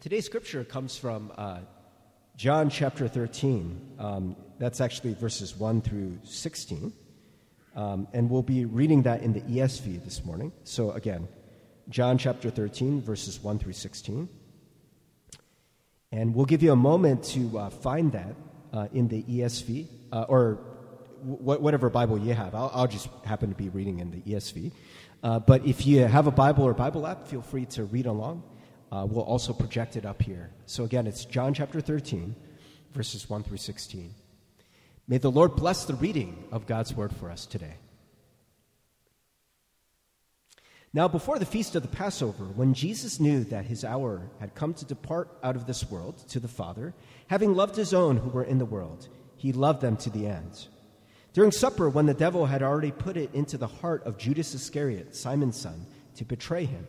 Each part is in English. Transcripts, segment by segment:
Today's scripture comes from uh, John chapter 13. Um, that's actually verses 1 through 16. Um, and we'll be reading that in the ESV this morning. So, again, John chapter 13, verses 1 through 16. And we'll give you a moment to uh, find that uh, in the ESV uh, or w- whatever Bible you have. I'll, I'll, just happen to be reading in the ESV. Uh, but if you have a Bible or Bible app, feel free to read along. Uh, we'll also project it up here. So again, it's John chapter 13, verses 1 through 16. May the Lord bless the reading of God's word for us today. Now, before the feast of the Passover, when Jesus knew that his hour had come to depart out of this world to the Father, having loved his own who were in the world, he loved them to the end. During supper, when the devil had already put it into the heart of Judas Iscariot, Simon's son, to betray him,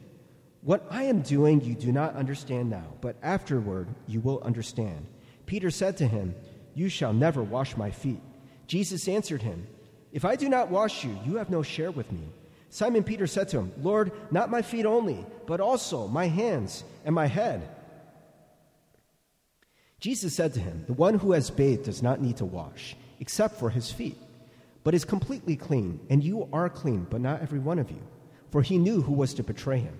what I am doing you do not understand now, but afterward you will understand. Peter said to him, You shall never wash my feet. Jesus answered him, If I do not wash you, you have no share with me. Simon Peter said to him, Lord, not my feet only, but also my hands and my head. Jesus said to him, The one who has bathed does not need to wash, except for his feet, but is completely clean, and you are clean, but not every one of you. For he knew who was to betray him.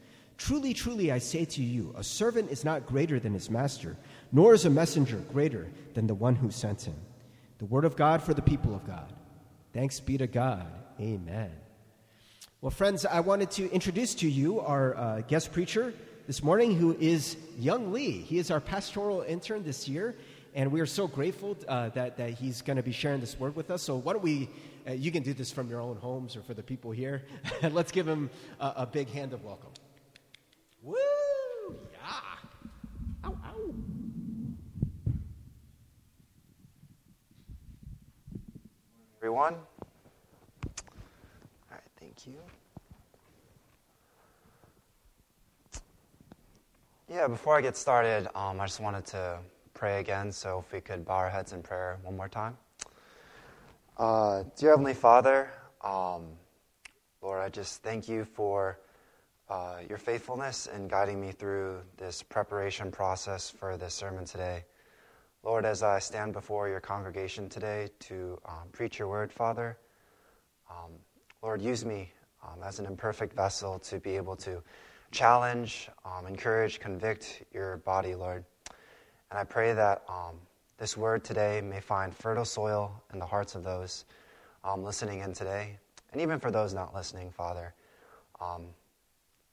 Truly, truly, I say to you, a servant is not greater than his master, nor is a messenger greater than the one who sent him. The word of God for the people of God. Thanks be to God. Amen. Well, friends, I wanted to introduce to you our uh, guest preacher this morning, who is Young Lee. He is our pastoral intern this year, and we are so grateful uh, that, that he's going to be sharing this word with us. So, why don't we? Uh, you can do this from your own homes or for the people here. Let's give him a, a big hand of welcome. Woo! Yeah! Ow, ow! Everyone? All right, thank you. Yeah, before I get started, um, I just wanted to pray again. So, if we could bow our heads in prayer one more time. Uh, dear Heavenly Father, um, Lord, I just thank you for uh, your faithfulness in guiding me through this preparation process for this sermon today. Lord, as I stand before your congregation today to um, preach your word, Father, um, Lord, use me um, as an imperfect vessel to be able to challenge, um, encourage, convict your body, Lord. And I pray that um, this word today may find fertile soil in the hearts of those um, listening in today, and even for those not listening, Father.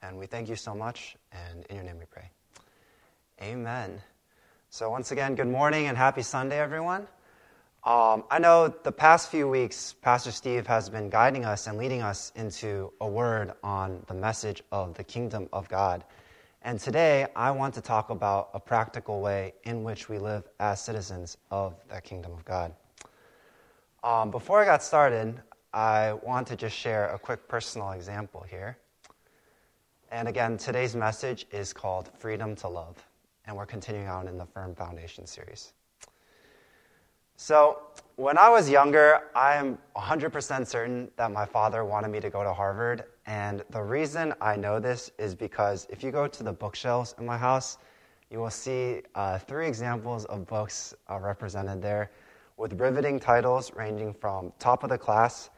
And we thank you so much, and in your name we pray. Amen. So, once again, good morning and happy Sunday, everyone. Um, I know the past few weeks, Pastor Steve has been guiding us and leading us into a word on the message of the kingdom of God. And today, I want to talk about a practical way in which we live as citizens of the kingdom of God. Um, before I got started, I want to just share a quick personal example here. And again, today's message is called Freedom to Love, and we're continuing on in the Firm Foundation series. So, when I was younger, I am 100% certain that my father wanted me to go to Harvard. And the reason I know this is because if you go to the bookshelves in my house, you will see uh, three examples of books uh, represented there with riveting titles ranging from top of the class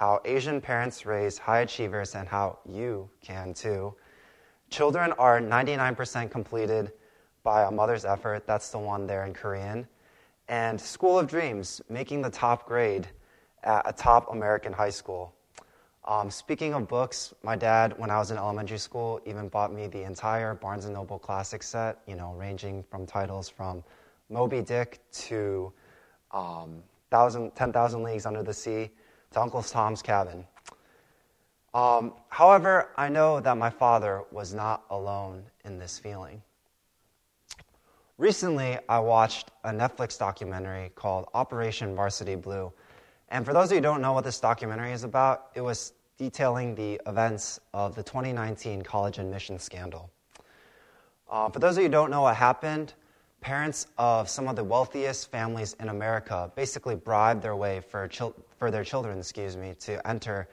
how Asian parents raise high achievers and how you can too. Children are 99% completed, by a mother's effort. That's the one there in Korean. And School of Dreams, making the top grade at a top American high school. Um, speaking of books, my dad, when I was in elementary school, even bought me the entire Barnes & Noble classic set, you know, ranging from titles from Moby Dick to um, 10,000 Leagues Under the Sea to Uncle Tom's Cabin. Um, however, I know that my father was not alone in this feeling. Recently, I watched a Netflix documentary called Operation Varsity Blue. And for those of you who don't know what this documentary is about, it was detailing the events of the 2019 college admission scandal. Uh, for those of you who don't know what happened, parents of some of the wealthiest families in America basically bribed their way for, chil- for their children, excuse me, to enter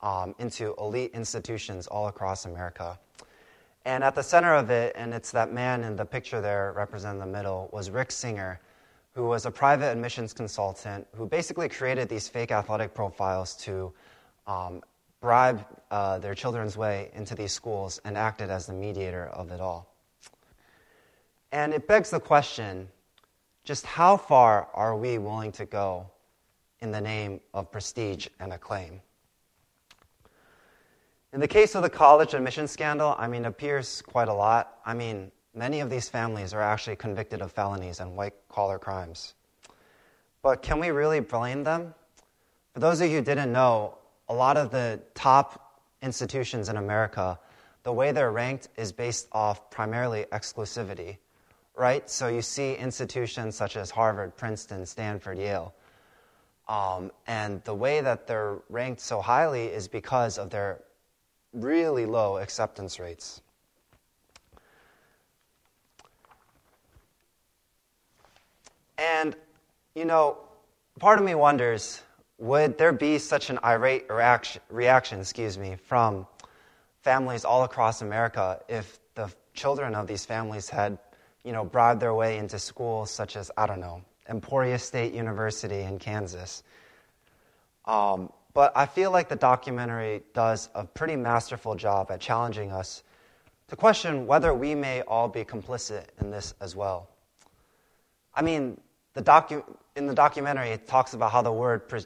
um, into elite institutions all across America. And at the center of it, and it's that man in the picture there represented in the middle, was Rick Singer, who was a private admissions consultant who basically created these fake athletic profiles to um, bribe uh, their children's way into these schools and acted as the mediator of it all. And it begs the question just how far are we willing to go in the name of prestige and acclaim? In the case of the college admission scandal, I mean, it appears quite a lot. I mean, many of these families are actually convicted of felonies and white collar crimes. But can we really blame them? For those of you who didn't know, a lot of the top institutions in America, the way they're ranked is based off primarily exclusivity, right? So you see institutions such as Harvard, Princeton, Stanford, Yale. Um, and the way that they're ranked so highly is because of their really low acceptance rates. And, you know, part of me wonders would there be such an irate reaction, reaction excuse me, from families all across America if the children of these families had, you know, bribed their way into schools such as, I don't know, Emporia State University in Kansas? Um, but I feel like the documentary does a pretty masterful job at challenging us to question whether we may all be complicit in this as well. I mean, the docu- in the documentary, it talks about how the word, pre-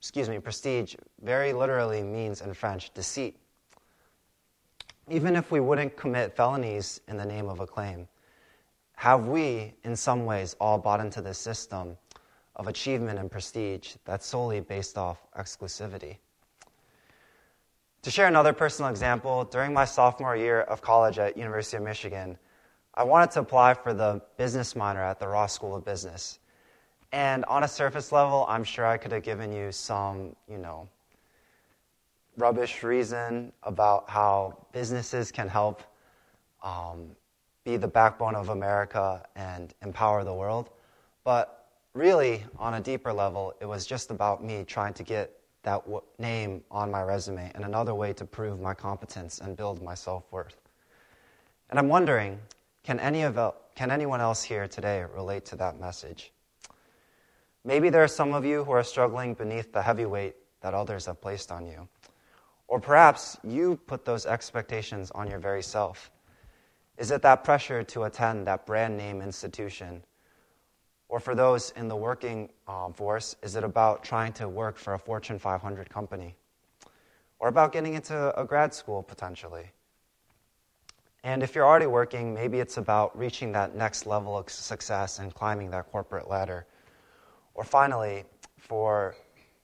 excuse me, prestige very literally means in French deceit. Even if we wouldn't commit felonies in the name of acclaim, have we, in some ways, all bought into this system of achievement and prestige that's solely based off exclusivity. To share another personal example, during my sophomore year of college at University of Michigan, I wanted to apply for the business minor at the Ross School of Business. And on a surface level, I'm sure I could have given you some, you know, rubbish reason about how businesses can help um, be the backbone of America and empower the world. But really, on a deeper level, it was just about me trying to get that w- name on my resume and another way to prove my competence and build my self worth. And I'm wondering can, any of, can anyone else here today relate to that message? Maybe there are some of you who are struggling beneath the heavy weight that others have placed on you. Or perhaps you put those expectations on your very self. Is it that pressure to attend that brand name institution or for those in the working um, force, is it about trying to work for a Fortune 500 company? Or about getting into a grad school potentially? And if you're already working, maybe it's about reaching that next level of success and climbing that corporate ladder. Or finally, for,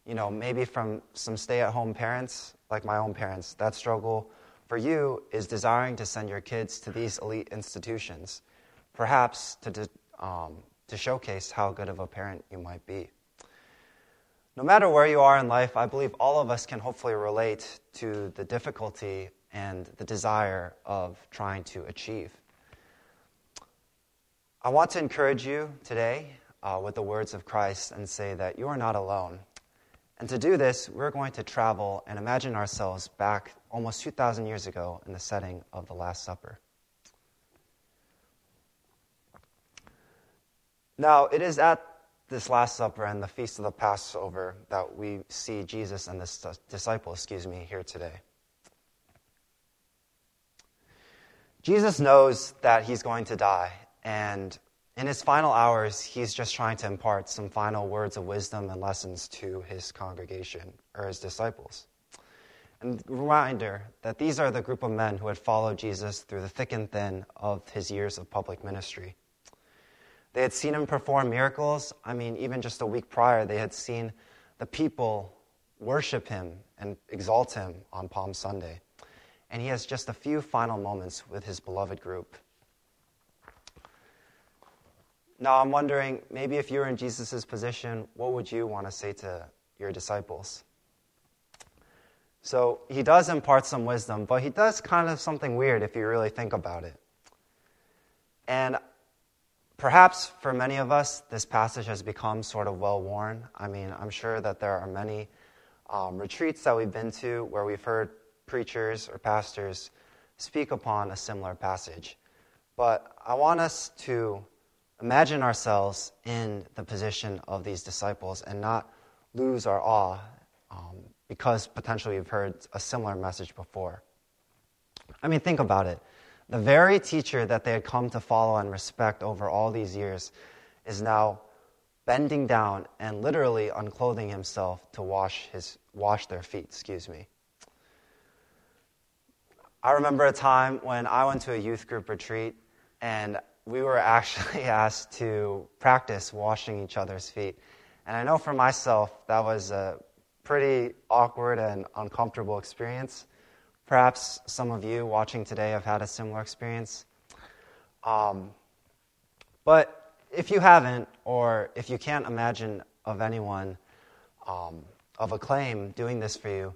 you know, maybe from some stay at home parents, like my own parents, that struggle for you is desiring to send your kids to these elite institutions, perhaps to, um, to showcase how good of a parent you might be. No matter where you are in life, I believe all of us can hopefully relate to the difficulty and the desire of trying to achieve. I want to encourage you today uh, with the words of Christ and say that you are not alone. And to do this, we're going to travel and imagine ourselves back almost 2,000 years ago in the setting of the Last Supper. Now, it is at this Last Supper and the Feast of the Passover that we see Jesus and the disciples, excuse me, here today. Jesus knows that he's going to die, and in his final hours, he's just trying to impart some final words of wisdom and lessons to his congregation or his disciples. Reminder that these are the group of men who had followed Jesus through the thick and thin of his years of public ministry. They had seen him perform miracles. I mean, even just a week prior, they had seen the people worship him and exalt him on Palm Sunday. And he has just a few final moments with his beloved group. Now, I'm wondering maybe if you were in Jesus' position, what would you want to say to your disciples? So he does impart some wisdom, but he does kind of something weird if you really think about it. And perhaps for many of us, this passage has become sort of well worn. I mean, I'm sure that there are many um, retreats that we've been to where we've heard preachers or pastors speak upon a similar passage. But I want us to imagine ourselves in the position of these disciples and not lose our awe um, because potentially you've heard a similar message before. I mean, think about it. The very teacher that they had come to follow and respect over all these years is now bending down and literally unclothing himself to wash, his, wash their feet, excuse me. I remember a time when I went to a youth group retreat and we were actually asked to practice washing each other's feet. And I know for myself, that was a pretty awkward and uncomfortable experience. Perhaps some of you watching today have had a similar experience. Um, but if you haven't, or if you can't imagine of anyone um, of acclaim doing this for you,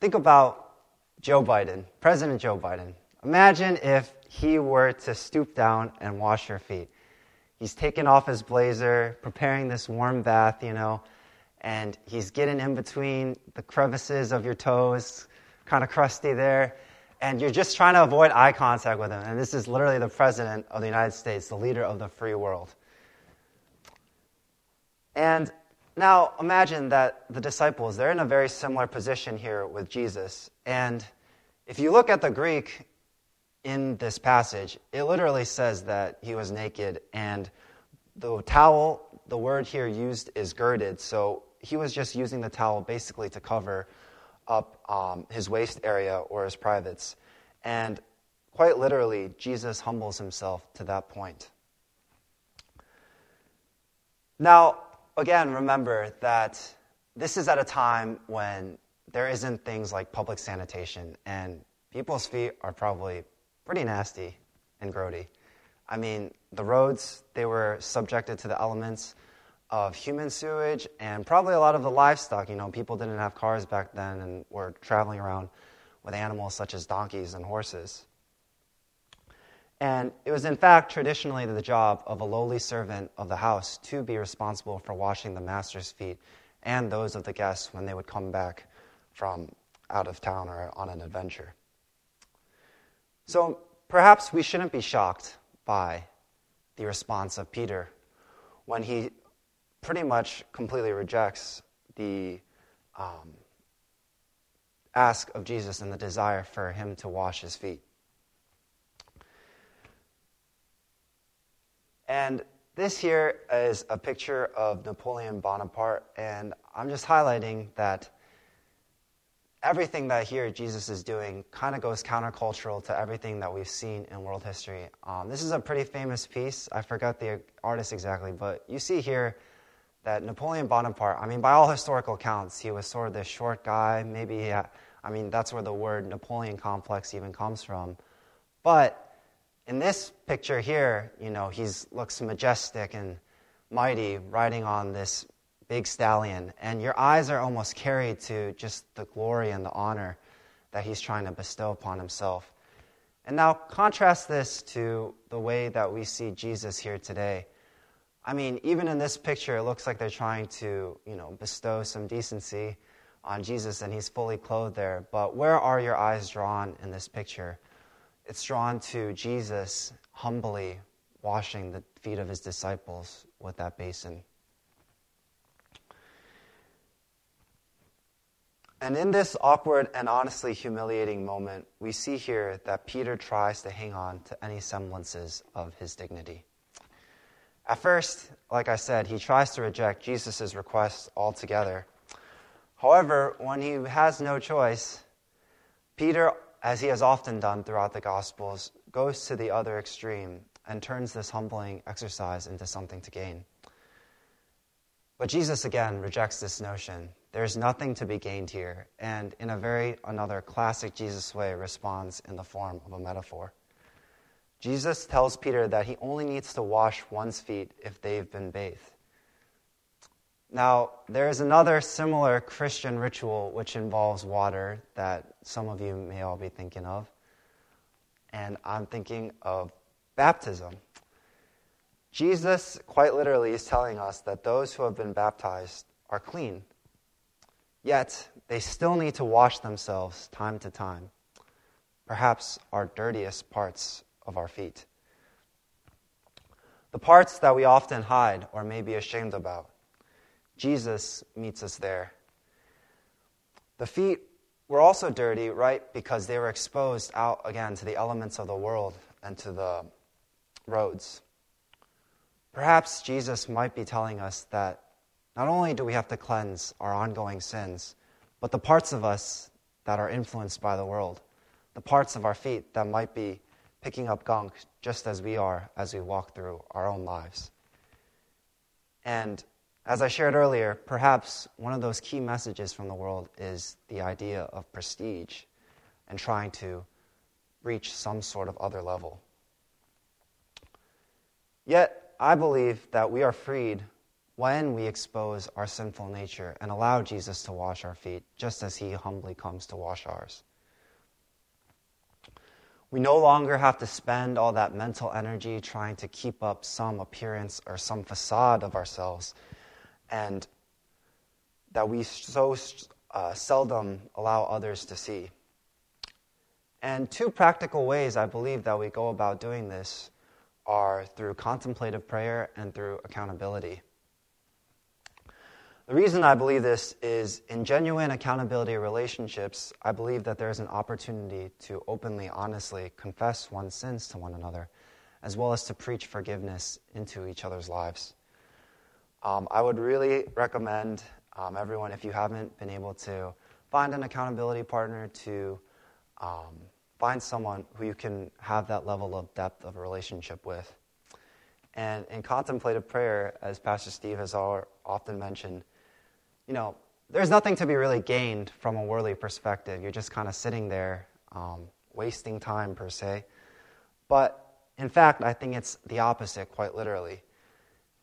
think about Joe Biden, President Joe Biden. Imagine if he were to stoop down and wash your feet. He's taking off his blazer, preparing this warm bath, you know, and he's getting in between the crevices of your toes, kind of crusty there, and you're just trying to avoid eye contact with him. And this is literally the president of the United States, the leader of the free world. And now imagine that the disciples, they're in a very similar position here with Jesus. And if you look at the Greek, in this passage, it literally says that he was naked, and the towel, the word here used is girded, so he was just using the towel basically to cover up um, his waist area or his privates. And quite literally, Jesus humbles himself to that point. Now, again, remember that this is at a time when there isn't things like public sanitation, and people's feet are probably pretty nasty and grody. I mean, the roads, they were subjected to the elements of human sewage and probably a lot of the livestock. You know, people didn't have cars back then and were traveling around with animals such as donkeys and horses. And it was, in fact, traditionally the job of a lowly servant of the house to be responsible for washing the master's feet and those of the guests when they would come back from out of town or on an adventure. So perhaps we shouldn't be shocked by the response of Peter when he pretty much completely rejects the um, ask of Jesus and the desire for him to wash his feet. And this here is a picture of Napoleon Bonaparte, and I'm just highlighting that everything that here Jesus is doing kind of goes countercultural to everything that we've seen in world history. Um, this is a pretty famous piece. I forgot the artist exactly, but you see here that Napoleon Bonaparte, I mean, by all historical accounts, he was sort of this short guy. Maybe, had, I mean, that's where the word Napoleon complex even comes from. But in this picture here, you know, he looks majestic and mighty riding on this big stallion, and your eyes are almost carried to just the glory and the honor that he's trying to bestow upon himself. And now contrast this to the way that we see Jesus here today. I mean, even in this picture, it looks like they're trying to, you know, bestow some decency on Jesus and he's fully clothed there. But where are your eyes drawn in this picture? It's drawn to Jesus humbly washing the feet of his disciples with that basin. And in this awkward and honestly humiliating moment, we see here that Peter tries to hang on to any semblances of his dignity. At first, like I said, he tries to reject Jesus' request altogether. However, when he has no choice, Peter, as he has often done throughout the Gospels, goes to the other extreme and turns this humbling exercise into something to gain. But Jesus again rejects this notion. There's nothing to be gained here, and in a very another classic Jesus way responds in the form of a metaphor. Jesus tells Peter that he only needs to wash one's feet if they've been bathed. Now, there is another similar Christian ritual which involves water that some of you may all be thinking of. And I'm thinking of baptism. Jesus, quite literally, is telling us that those who have been baptized are clean. Yet, they still need to wash themselves time to time, perhaps our dirtiest parts of our feet. The parts that we often hide or may be ashamed about. Jesus meets us there. The feet were also dirty, right, because they were exposed out again to the elements of the world and to the roads. Perhaps Jesus might be telling us that not only do we have to cleanse our ongoing sins, but the parts of us that are influenced by the world, the parts of our feet that might be picking up gunk just as we are as we walk through our own lives. And as I shared earlier, perhaps one of those key messages from the world is the idea of prestige and trying to reach some sort of other level. Yet, I believe that we are freed when we expose our sinful nature and allow Jesus to wash our feet, just as he humbly comes to wash ours. We no longer have to spend all that mental energy trying to keep up some appearance or some facade of ourselves, and that we so uh, seldom allow others to see. And two practical ways I believe that we go about doing this are through contemplative prayer and through accountability. The reason I believe this is in genuine accountability relationships, I believe that there is an opportunity to openly, honestly confess one's sins to one another, as well as to preach forgiveness into each other's lives. Um, I would really recommend um, everyone, if you haven't been able to find an accountability partner, to um, find someone who you can have that level of depth of a relationship with. And in contemplative prayer, as Pastor Steve has often mentioned, you know, there's nothing to be really gained from a worldly perspective. You're just kind of sitting there, um, wasting time per se. But in fact, I think it's the opposite, quite literally.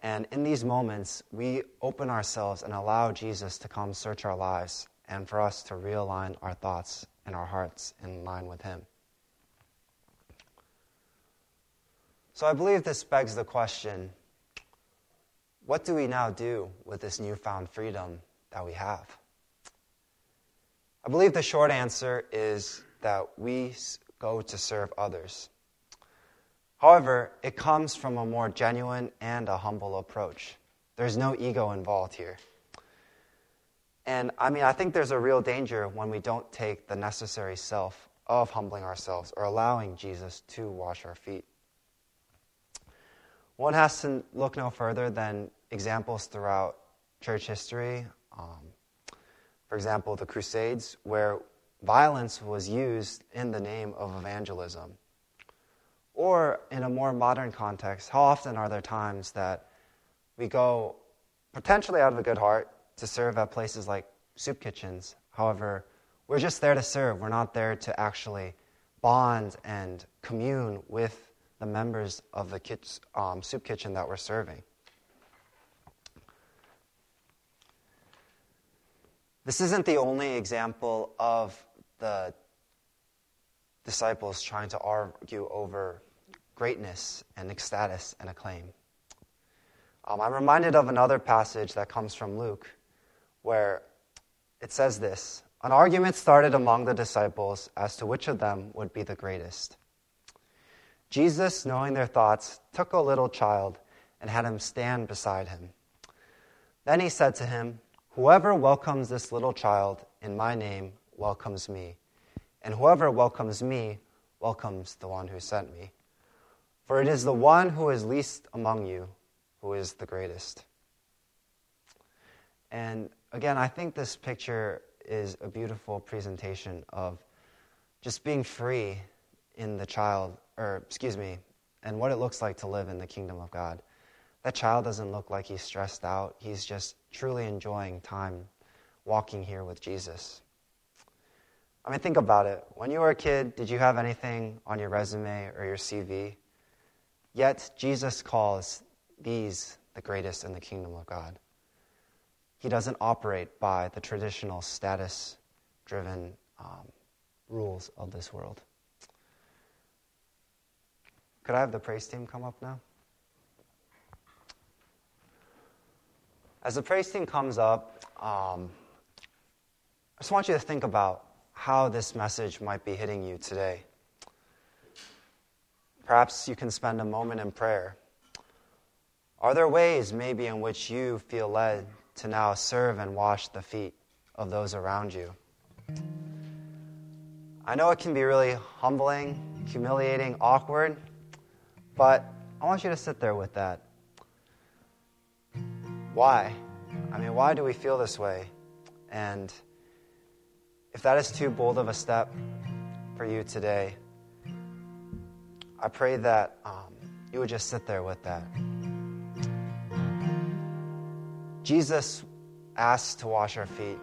And in these moments, we open ourselves and allow Jesus to come search our lives and for us to realign our thoughts and our hearts in line with Him. So I believe this begs the question what do we now do with this newfound freedom that we have? I believe the short answer is that we go to serve others. However, it comes from a more genuine and a humble approach. There's no ego involved here. And I mean, I think there's a real danger when we don't take the necessary self of humbling ourselves or allowing Jesus to wash our feet. One has to look no further than examples throughout church history um, for example, the Crusades, where violence was used in the name of evangelism. Or in a more modern context, how often are there times that we go potentially out of a good heart to serve at places like soup kitchens? However, we're just there to serve. We're not there to actually bond and commune with the members of the um, soup kitchen that we're serving. This isn't the only example of the disciples trying to argue over greatness and status and acclaim. Um, I'm reminded of another passage that comes from Luke where it says this An argument started among the disciples as to which of them would be the greatest. Jesus, knowing their thoughts, took a little child and had him stand beside him. Then he said to him, Whoever welcomes this little child in my name welcomes me, and whoever welcomes me welcomes the one who sent me. For it is the one who is least among you who is the greatest. And again, I think this picture is a beautiful presentation of just being free in the child, or excuse me, and what it looks like to live in the kingdom of God. That child doesn't look like he's stressed out. He's just truly enjoying time walking here with Jesus. I mean, think about it. When you were a kid, did you have anything on your resume or your CV? Yet, Jesus calls these the greatest in the kingdom of God. He doesn't operate by the traditional status driven um, rules of this world. Could I have the praise team come up now? As the praise team comes up, um, I just want you to think about how this message might be hitting you today. Perhaps you can spend a moment in prayer. Are there ways, maybe, in which you feel led to now serve and wash the feet of those around you? I know it can be really humbling, humiliating, awkward, but I want you to sit there with that. Why? I mean, why do we feel this way? And if that is too bold of a step for you today, I pray that um, you would just sit there with that. Jesus asks to wash our feet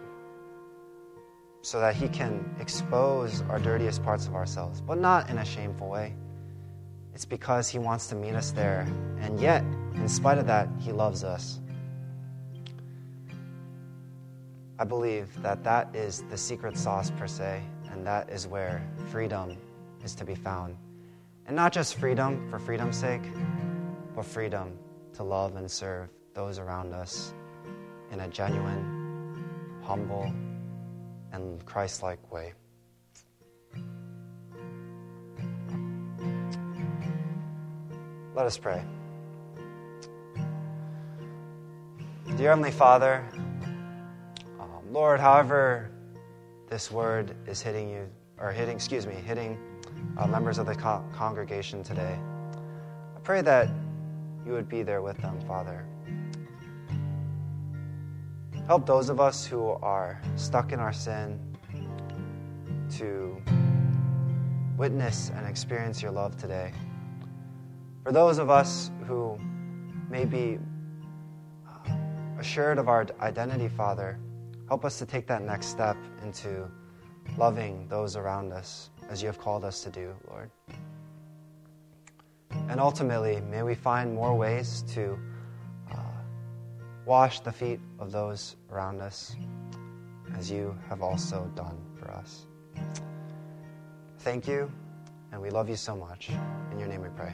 so that he can expose our dirtiest parts of ourselves, but not in a shameful way. It's because he wants to meet us there. And yet, in spite of that, he loves us. I believe that that is the secret sauce per se, and that is where freedom is to be found. And not just freedom for freedom's sake, but freedom to love and serve those around us in a genuine, humble, and Christ like way. Let us pray. Dear Heavenly Father, Lord, however this word is hitting you, or hitting, excuse me, hitting uh, members of the co- congregation today, I pray that you would be there with them, Father. Help those of us who are stuck in our sin to witness and experience your love today. For those of us who may be uh, assured of our identity, Father, help us to take that next step into loving those around us as you have called us to do, Lord. And ultimately, may we find more ways to uh, wash the feet of those around us as you have also done for us. Thank you, and we love you so much. In your name we pray.